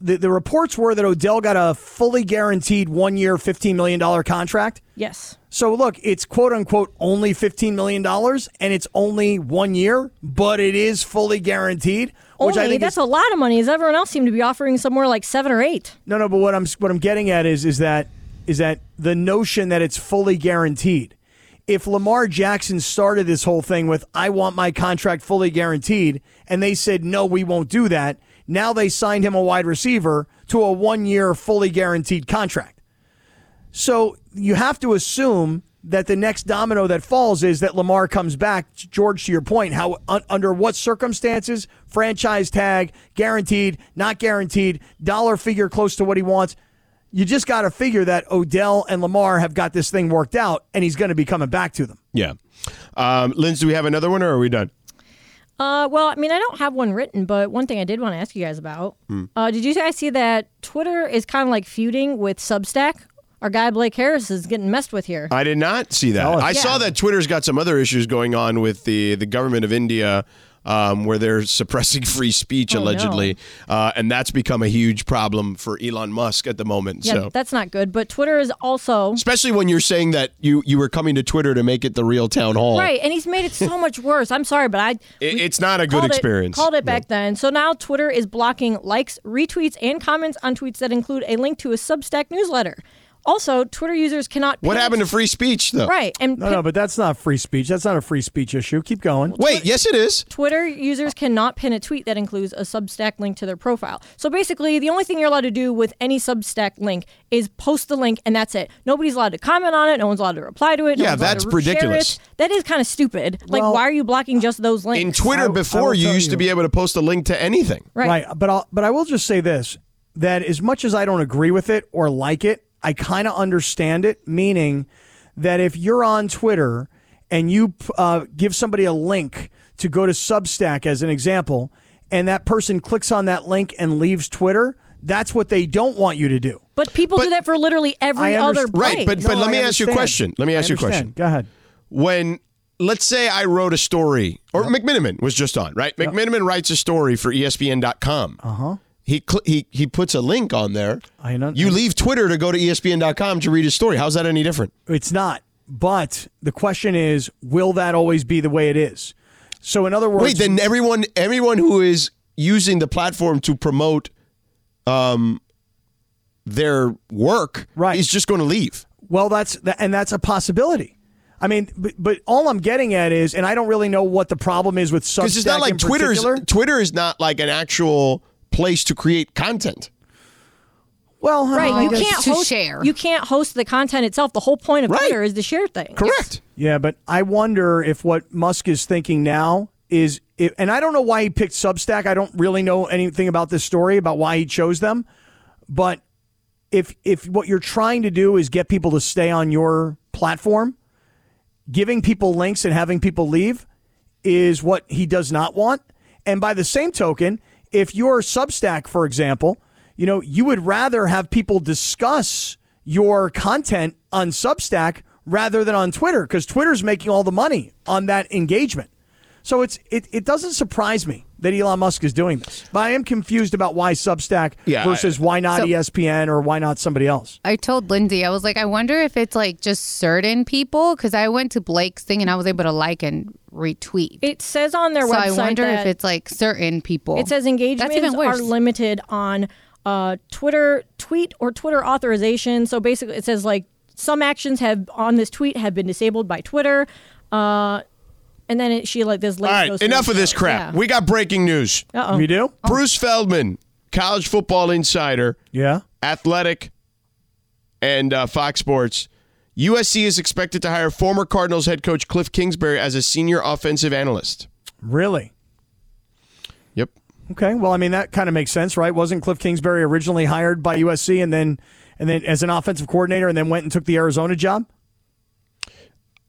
The, the reports were that Odell got a fully guaranteed one year, $15 million contract. Yes. So look, it's quote unquote only $15 million and it's only one year, but it is fully guaranteed. Which I Only think that's is, a lot of money. As everyone else seemed to be offering somewhere like seven or eight. No, no, but what I'm what I'm getting at is is that is that the notion that it's fully guaranteed. If Lamar Jackson started this whole thing with I want my contract fully guaranteed and they said no, we won't do that, now they signed him a wide receiver to a 1-year fully guaranteed contract. So you have to assume that the next domino that falls is that Lamar comes back. George, to your point, how un, under what circumstances, franchise tag, guaranteed, not guaranteed, dollar figure close to what he wants. You just got to figure that Odell and Lamar have got this thing worked out, and he's going to be coming back to them. Yeah. Um, do we have another one or are we done? Uh, well, I mean, I don't have one written, but one thing I did want to ask you guys about. Hmm. Uh, did you guys see that Twitter is kind of like feuding with Substack? Our guy Blake Harris is getting messed with here. I did not see that. Tell us. I saw that Twitter's got some other issues going on with the, the government of India. Um, where they're suppressing free speech Oh, no. allegedly, uh, and that's become a huge problem for Elon Musk at the moment. yeah, so, that's not good. But Twitter is also especially when you're saying that you you were coming to Twitter to make it the real town hall, right, and he's made it so much worse. I'm sorry, but I It- it's not a good called it- experience. called it back then. So now Twitter is blocking likes, retweets, and comments on tweets that include a link to a Substack newsletter. Also, Twitter users cannot. What happened to free speech though? Right, and No, pin- no, but that's not free speech. That's not a free speech issue. Keep going. Wait, yes, it is. Twitter users cannot pin a tweet that includes a Substack link to their profile. So basically, the only thing you're allowed to do with any Substack link is post the link, and that's it. Nobody's allowed to comment on it. No one's allowed to reply to it. no Yeah, that's to share it. ridiculous. That is kind of stupid. Like, Well- why are you blocking just those links? In Twitter I- I before, will you tell used to be able to post a link to anything. right. But I'll, but I will just say this: that as much as I don't agree with it or like it, I kind of understand it. Meaning that if you're on Twitter and you uh, give somebody a link to go to Substack as an example, and that person clicks on that link and leaves Twitter, that's what they don't want you to do. But people But- do that for literally every other understand- Right, place. but- but let I me ask you a question. Let me ask you a question. Go ahead. when let's say I wrote a story, or McMenamin was just on, right? McMenamin writes a story for ESPN.com. Uh huh. He, cl- he he puts a link on there. I know- You leave Twitter to go to ESPN.com to read his story. How's that any different? It's not. But the question is, will that always be the way it is? So, in other words, Wait, then everyone everyone who is using the platform to promote um their work Right. is just going to leave. Well, that's that, and that's a possibility. I mean, but, but all I'm getting at is, and I don't really know what the problem is with Substack Because it's not like Twitter's particular. Twitter is not like an actual place to create content. Well, Right, I you can't to host. share. You can't host the content itself. The whole point of Right. Twitter is to share things. Correct. Yeah, but I wonder if what Musk is thinking now is, if, and I don't know why he picked Substack. I don't really know anything about this story about why he chose them. But if if what you're trying to do is get people to stay on your platform, giving people links and having people leave is what he does not want. And by the same token, if you're Substack, for example, you know, you would rather have people discuss your content on Substack rather than on Twitter because Twitter's making all the money on that engagement. So it's it, it doesn't surprise me that Elon Musk is doing this. But I am confused about why Substack Yeah, versus why not So- ESPN or why not somebody else. I told Lindsay, I was like, I wonder if it's like just certain people because I went to Blake's thing and I was able to like and retweet. It says on their website. so I wonder that if it's like certain people. It says That's engagements are limited on uh, Twitter tweet or Twitter authorization. So basically, it says like some actions have on this tweet have been disabled by Twitter. Uh, and then it, she like this. All right, enough of this crap. We got breaking news. Uh oh. We do? Bruce Feldman, college football insider, Yeah. athletic, and uh, Fox Sports. USC is expected to hire former Cardinals head coach Cliff Kingsbury as a senior offensive analyst. Really? Yep. Okay, well, I mean that kind of makes sense, right? Wasn't Cliff Kingsbury originally hired by USC and then and then as an offensive coordinator and then went and took the Arizona job?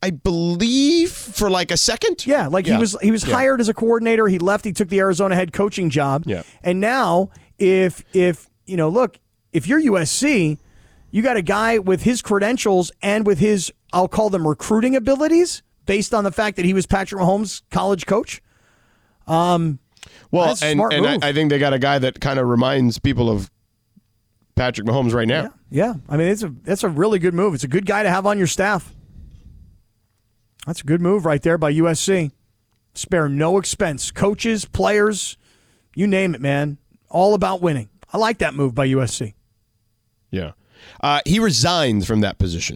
I believe for like a second. Yeah, like he was he was Yeah. hired as a coordinator. He left. He took the Arizona head coaching job. Yeah. And now, if if you know, look, if you're USC, you got a guy with his credentials and with his I'll call them recruiting abilities, based on the fact that he was Patrick Mahomes' college coach. Um, Well, That's and, smart and I, move. I think they got a guy that kind of reminds people of Patrick Mahomes right now. yeah, I mean it's a that's a really good move. It's a good guy to have on your staff. That's a good move right there by USC. Spare no expense. Coaches, players, you name it, man. All about winning. I like that move by USC. Yeah. Uh, he resigned from that position.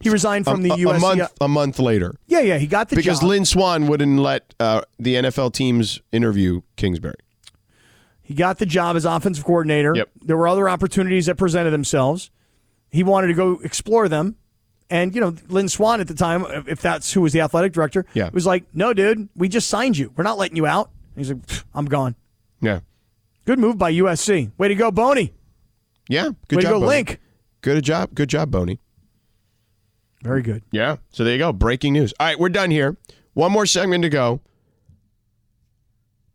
He resigned from a, the USC. a month a month later yeah, yeah, he got the job. because job. Lynn Swann wouldn't let uh, the NFL teams interview Kingsbury. he got the job as offensive coordinator. Yep. There were other opportunities that presented themselves. He wanted to go explore them. And, you know, Lynn Swann at the time, if that's who was the athletic director, Yeah. was like, no, dude, we just signed you. We're not letting you out. And he's like, I'm gone. Yeah. Good move by USC. Way to go, Boney. Yeah. Good Way job, to go, Boney. Link. Good job. Good job, Boney. Very good. Yeah. So there you go. Breaking news. All right, we're done here. One more segment to go.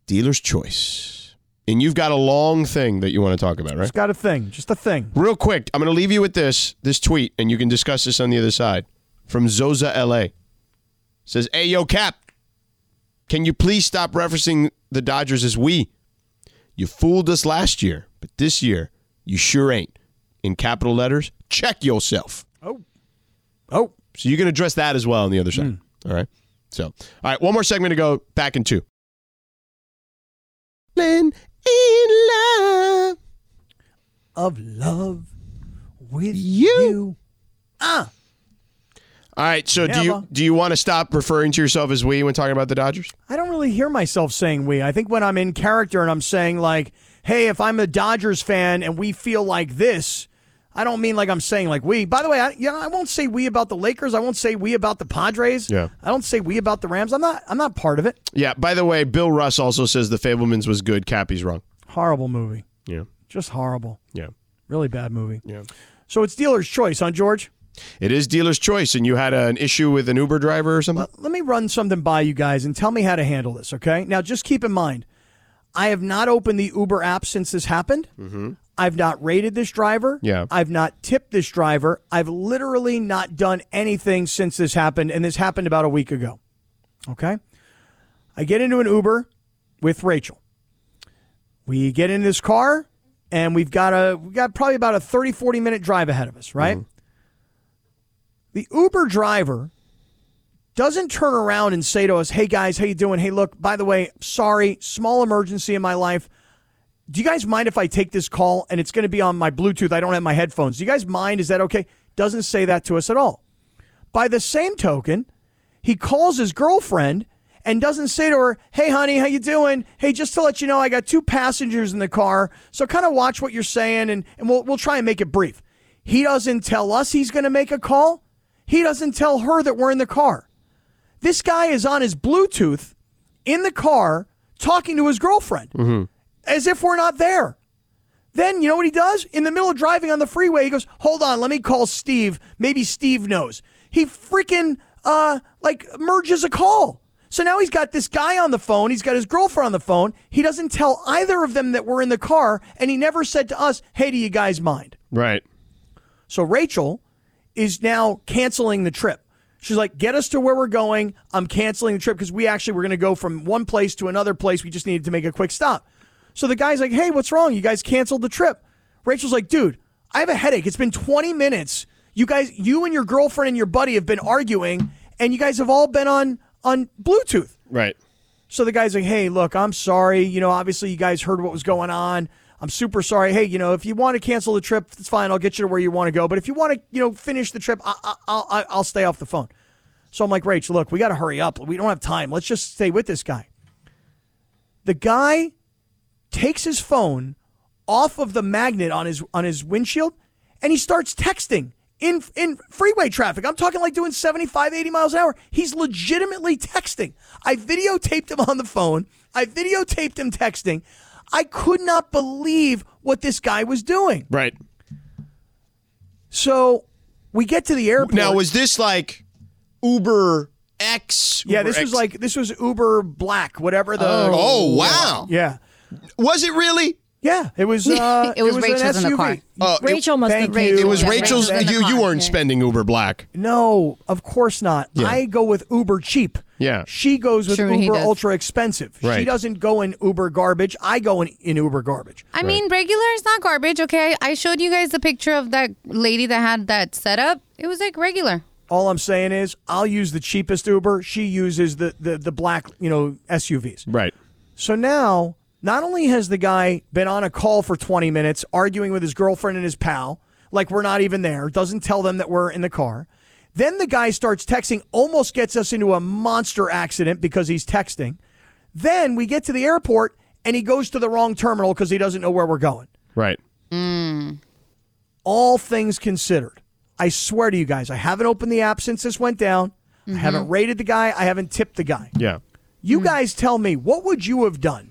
Dealer's choice. And you've got a long thing that you want to talk about, right? Just got a thing. Just a thing. Real quick, I'm going to leave you with this this tweet, and you can discuss this on the other side. From Zoza LA, says, "Hey yo, Cap, can you please stop referencing the Dodgers as we? You fooled us last year, but this year you sure ain't. In capital letters, check yourself. Oh. Oh. So you can address that as well on the other side. Hmm. All right. So, all right, one more segment to go. Back in two. In love. Of love with You. you. Ah. All right. So do you do you want to stop referring to yourself as we when talking about the Dodgers? I don't really hear myself saying we. I think when I'm in character and I'm saying like, "Hey, if I'm a Dodgers fan and we feel like this," I don't mean like I'm saying like we. By the way, I, you know, I won't say we about the Lakers. I won't say we about the Padres. Yeah. I don't say we about the Rams. I'm not. I'm not part of it. Yeah. By the way, Bill Russ also says the Fabelmans was good. Cappy's wrong. Horrible movie. Yeah. Just horrible. Yeah. Really bad movie. Yeah. So it's dealer's choice, huh, George? It is dealer's choice, and you had an issue with an Uber driver or something. Let me run something by you guys and tell me how to handle this, okay? Now, just keep in mind, I have not opened the Uber app since this happened. Mm-hmm. I've not rated this driver. Yeah. I've not tipped this driver. I've literally not done anything since this happened, and this happened about a week ago. Okay? I get into an Uber with Rachel. We get in this car, and we've got a we got probably about a 30, 40 minute drive ahead of us, right? Mm-hmm. The Uber driver doesn't turn around and say to us, "Hey guys, how you doing? Hey, look, by the way, sorry, small emergency in my life. Do you guys mind if I take this call and it's going to be on my Bluetooth? I don't have my headphones. Do you guys mind? Is that okay?" Doesn't say that to us at all. By the same token, he calls his girlfriend and doesn't say to her, "Hey honey, how you doing? Hey, just to let you know, I got two passengers in the car, so kind of watch what you're saying and and we'll we'll try and make it brief." He doesn't tell us he's going to make a call. He doesn't tell her that we're in the car. This guy is on his Bluetooth in the car talking to his girlfriend mm-hmm. As if we're not there. Then you know what he does? In the middle of driving on the freeway, he goes, "Hold on, let me call Steve. Maybe Steve knows." He freaking uh like merges a call. So now he's got this guy on the phone, he's got his girlfriend on the phone. He doesn't tell either of them that we're in the car, and he never said to us, "Hey, do you guys mind?" Right. So Rachel is now canceling the trip. She's like, get us to where we're going. I'm canceling the trip because we actually were going to go from one place to another place. We just needed to make a quick stop. So the guy's like, hey, what's wrong? You guys canceled the trip. Rachel's like, dude, I have a headache. It's been 20 minutes. You guys, you and your girlfriend and your buddy have been arguing, and you guys have all been on on Bluetooth. Right. So the guy's like, hey, look, I'm sorry. You know, obviously you guys heard what was going on. I'm super sorry. Hey, you know, if you want to cancel the trip, it's fine. I'll get you to where you want to go. But if you want to, you know, finish the trip, I, I, I'll, I- I'll stay off the phone. So I'm like, Rach, look, we got to hurry up. We don't have time. Let's just stay with this guy. The guy takes his phone off of the magnet on his on his windshield and he starts texting in in freeway traffic. I'm talking like doing 75, 80 miles an hour. He's legitimately texting. I videotaped him on the phone. I videotaped him texting. I could not believe what this guy was doing. Right. So we get to the airport. Now, was this like Uber X? yeah, Uber this was like this was Uber Black, whatever the. Oh, wow. Yeah, Was it really? yeah. It was. Uh, It was an Rachel's in the car. Uh, Rachel must thank have you. It was Yeah, Rachel's. Rachel's You you weren't yeah. spending Uber Black. No, of course not. Yeah. I go with Uber cheap. Yeah. She goes with True, he Uber ultra expensive. She doesn't go in Uber garbage. I go in, in Uber garbage. I mean, regular is not garbage, okay? I showed you guys the picture of that lady that had that setup. It was like regular. All I'm saying is I'll use the cheapest Uber. She uses the, the, the black, you know, SUVs. Right. So now, not only has the guy been on a call for 20 minutes arguing with his girlfriend and his pal, like we're not even there, doesn't tell them that we're in the car. Then the guy starts texting, almost gets us into a monster accident because he's texting. Then we get to the airport and he goes to the wrong terminal because he doesn't know where we're going. Right. Mm. All things considered, I swear to you guys, I haven't opened the app since this went down. I haven't mm-hmm. rated the guy. I haven't tipped the guy. Yeah. You mm. guys tell me, what would you have done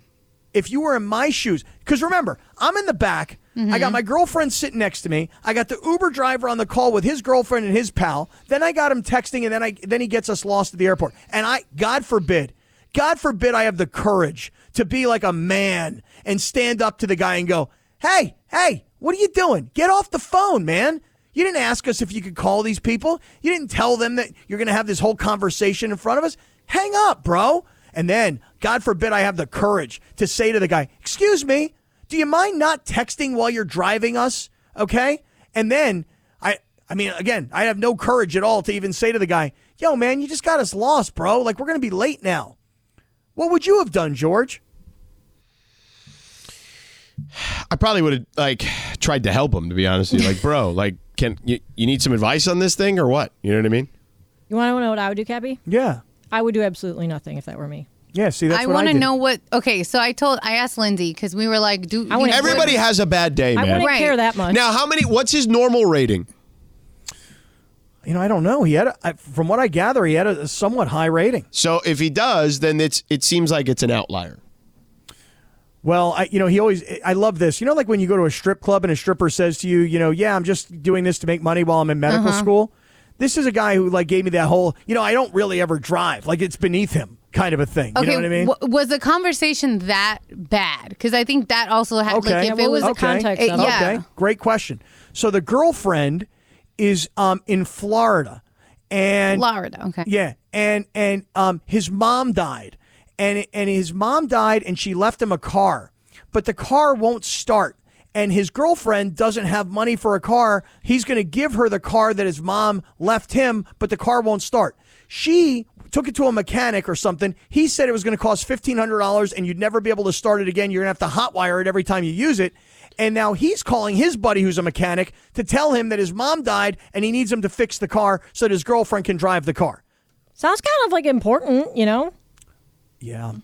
if you were in my shoes? Because remember, I'm in the back. I got mm-hmm. my girlfriend sitting next to me. I got the Uber driver on the call with his girlfriend and his pal. Then I got him texting, and then I then he gets us lost at the airport. And I, God forbid, God forbid, I have the courage to be like a man and stand up to the guy and go, "Hey, hey, what are you doing? Get off the phone, man." You didn't ask us if you could call these people. You didn't tell them that you're going to have this whole conversation in front of us. Hang up, bro. And then, God forbid, I have the courage to say to the guy, Excuse me, do you mind not texting while you're driving us? Okay. And then, I, I mean, again, I have no courage at all to even say to the guy, Yo, man, you just got us lost, bro. Like, we're going to be late now. What would you have done, George? I probably would have like tried to help him. To be honest with you, like, bro, like, can you, you need some advice on this thing or what? You know what I mean? You want to know what I would do, Cappy? Yeah. I would do absolutely nothing if that were me. Yeah. See, that's what I what want I want to know what. Okay, so I told, I asked Lindsay because we were like, do I wouldn't- Everybody has a bad day, man? I man. wouldn't Right. care that much. Now, how many? What's his normal rating? You know, I don't know. He had, a, I, from what I gather, he had a, a somewhat high rating. So if he does, then it's it seems like it's an outlier. Well, I, you know, he always, I love this. You know, like when you go to a strip club and a stripper says to you, you know, yeah, I'm just doing this to make money while I'm in medical uh-huh. school. This is a guy who like gave me that whole, you know, I don't really ever drive. Like it's beneath him kind of a thing. You Okay, know what I mean? w- was the conversation that bad? Because I think that also had Okay. like Yeah, if what it was was the context it? yeah. Okay, great question. So the girlfriend is um in Florida, and Florida. Okay. yeah, and and um his mom died, and and his mom died, and she left him a car, but the car won't start. And his girlfriend doesn't have money for a car. He's going to give her the car that his mom left him, but the car won't start. She took it to a mechanic or something. He said it was going to cost $1,500 and you'd never be able to start it again. You're going to have to hotwire it every time you use it. And now he's calling his buddy who's a mechanic to tell him that his mom died and he needs him to fix the car so that his girlfriend can drive the car. Sounds kind of like important, you know? Yeah.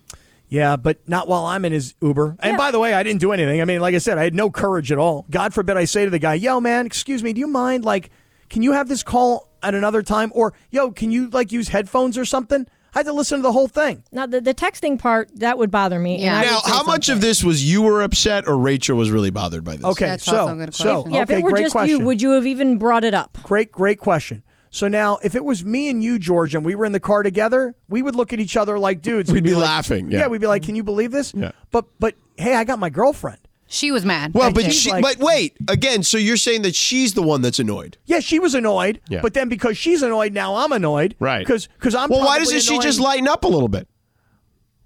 Yeah, but not while I'm in his Uber. And Yeah. by the way, I didn't do anything. I mean, like I said, I had no courage at all. God forbid I say to the guy, yo, man, excuse me, do you mind? Like, can you have this call at another time? Or, yo, can you, like, use headphones or something? I had to listen to the whole thing. Now, the, the texting part, that would bother me. Yeah. Now, say how much of this was you were upset or Rachel was really bothered by this? Okay, That's so, also a good so, question. Yeah, okay, if it were just question. you, would you have even brought it up? Great, great question. So now, if it was me and you, George, and we were in the car together, we would look at each other like dudes. We'd be like- laughing, yeah. we'd be like, "Can you believe this?" Yeah. But, but, hey, I got my girlfriend. She was mad. Well, but she's she, like- but wait again. So you're saying that she's the one that's annoyed, Yeah, she was annoyed. Yeah. But then because she's annoyed, now I'm annoyed. right? Because because I'm. well. Why probably doesn't she annoying- just lighten up a little bit?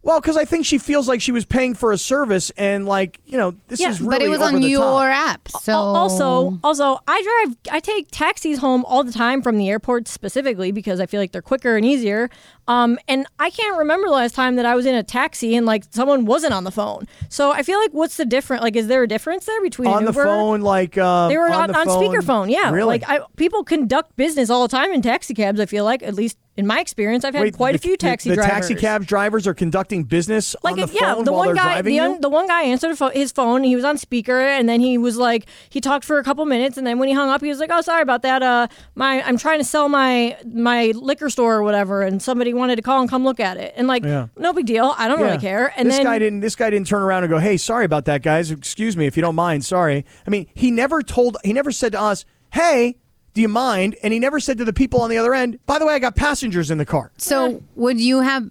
Well, because I think she feels like she was paying for a service, and like you know, this Yeah, is really but it was over on the your top. app. So Also, also, I drive. I take taxis home all the time from the airport specifically because I feel like they're quicker and easier. Um, and I can't remember the last time that I was in a taxi and like someone wasn't on the phone. So I feel like what's the difference? Like, is there a difference there between on the Uber? phone, like uh, They were on, on, on phone. speakerphone. Yeah, really. Like I, people conduct business all the time in taxi cabs. I feel like at least in my experience, I've had Wait, quite the, a few taxi the, the drivers. taxi cab drivers are conducting business like on the yeah, phone the while one they're guy, driving the, un, the one guy answered his phone. He was on speaker, and then he was like, he talked for a couple minutes, and then when he hung up, he was like, "Oh, sorry about that. Uh, my I'm trying to sell my my liquor store or whatever, and somebody wanted to call and come look at it, and like, Yeah. no big deal. I don't Yeah. really care. And this then guy didn't. This guy didn't turn around and go, "Hey, sorry about that, guys. Excuse me if you don't mind. Sorry." I mean, he never told. He never said to us, "Hey, do you mind?" And he never said to the people on the other end, "By the way, I got passengers in the car." So would you have,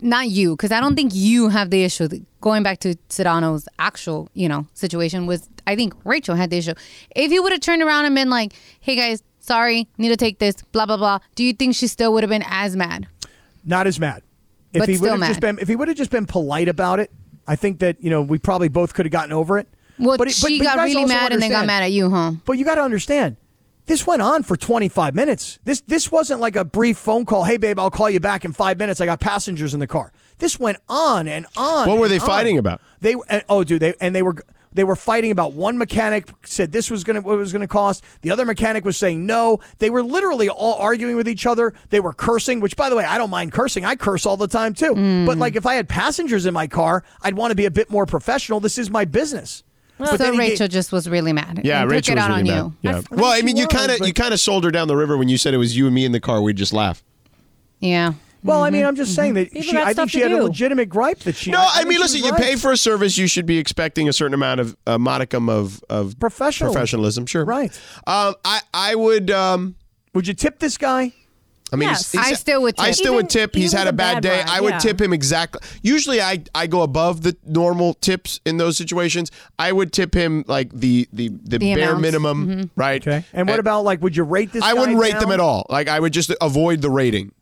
not you, because I don't think you have the issue. Going back to Sedano's actual, you know, situation was, I think Rachel had the issue. If you would have turned around and been like, "Hey guys, sorry, need to take this," blah blah blah. Do you think she still would have been as mad? Not as mad. If But he still would have just been, if he would have just been polite about it, I think that you know we probably both could have gotten over it. Well, But it- she but you got guys really mad and then got mad at you, huh? But you got to understand, this went on for 25 minutes. This this wasn't like a brief phone call. Hey, babe, I'll call you back in five minutes. I got passengers in the car. This went on and on. What were they on. fighting about? They and, oh, dude, they and they were they were fighting about one mechanic said this was gonna what it was gonna cost. The other mechanic was saying no. They were literally all arguing with each other. They were cursing, which by the way, I don't mind cursing. I curse all the time too. Mm. But like if I had passengers in my car, I'd want to be a bit more professional. This is my business. But so then Rachel gave- just was really mad. Yeah, and Rachel took it was out really on mad. you. Yeah. Well, I mean, you kind of you kind of sold her down the river when you said it was you and me in the car. We'd just laugh. Yeah. Well, I mean, I'm just saying that People she. I think she to had a legitimate gripe that she. No, I, think mean, listen, was you right. pay for a service, you should be expecting a certain amount of a modicum of of Professional. professionalism. Sure, Right. Um, I I would. Um, Would you tip this guy? I mean, Yes. he's- I still would Tip. I tip. still would tip. He's had a bad, bad day. ride, I would yeah. tip him exactly. Usually, I I go above the normal tips in those situations. I would tip him like the the the, The bare amount. minimum, right? Okay. And what about like? Would you rate this? I guy wouldn't rate them at all. Like I would just avoid the rating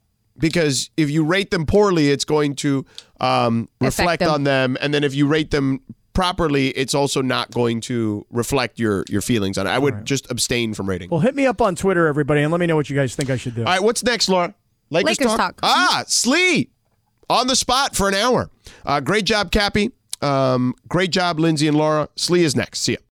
because if you rate them poorly, it's going to um, reflect them. on them, and then if you rate them properly, it's also not going to reflect your your feelings on it. I would just abstain from rating. Well, hit me up on Twitter, everybody, and let me know what you guys think I should do. all right, what's next, Laura? Lakers, Lakers talk. Ah, Sly on the spot for an hour. Uh, great job, Cappy. Um, great job, Lindsay and Laura. Sly is next. See ya.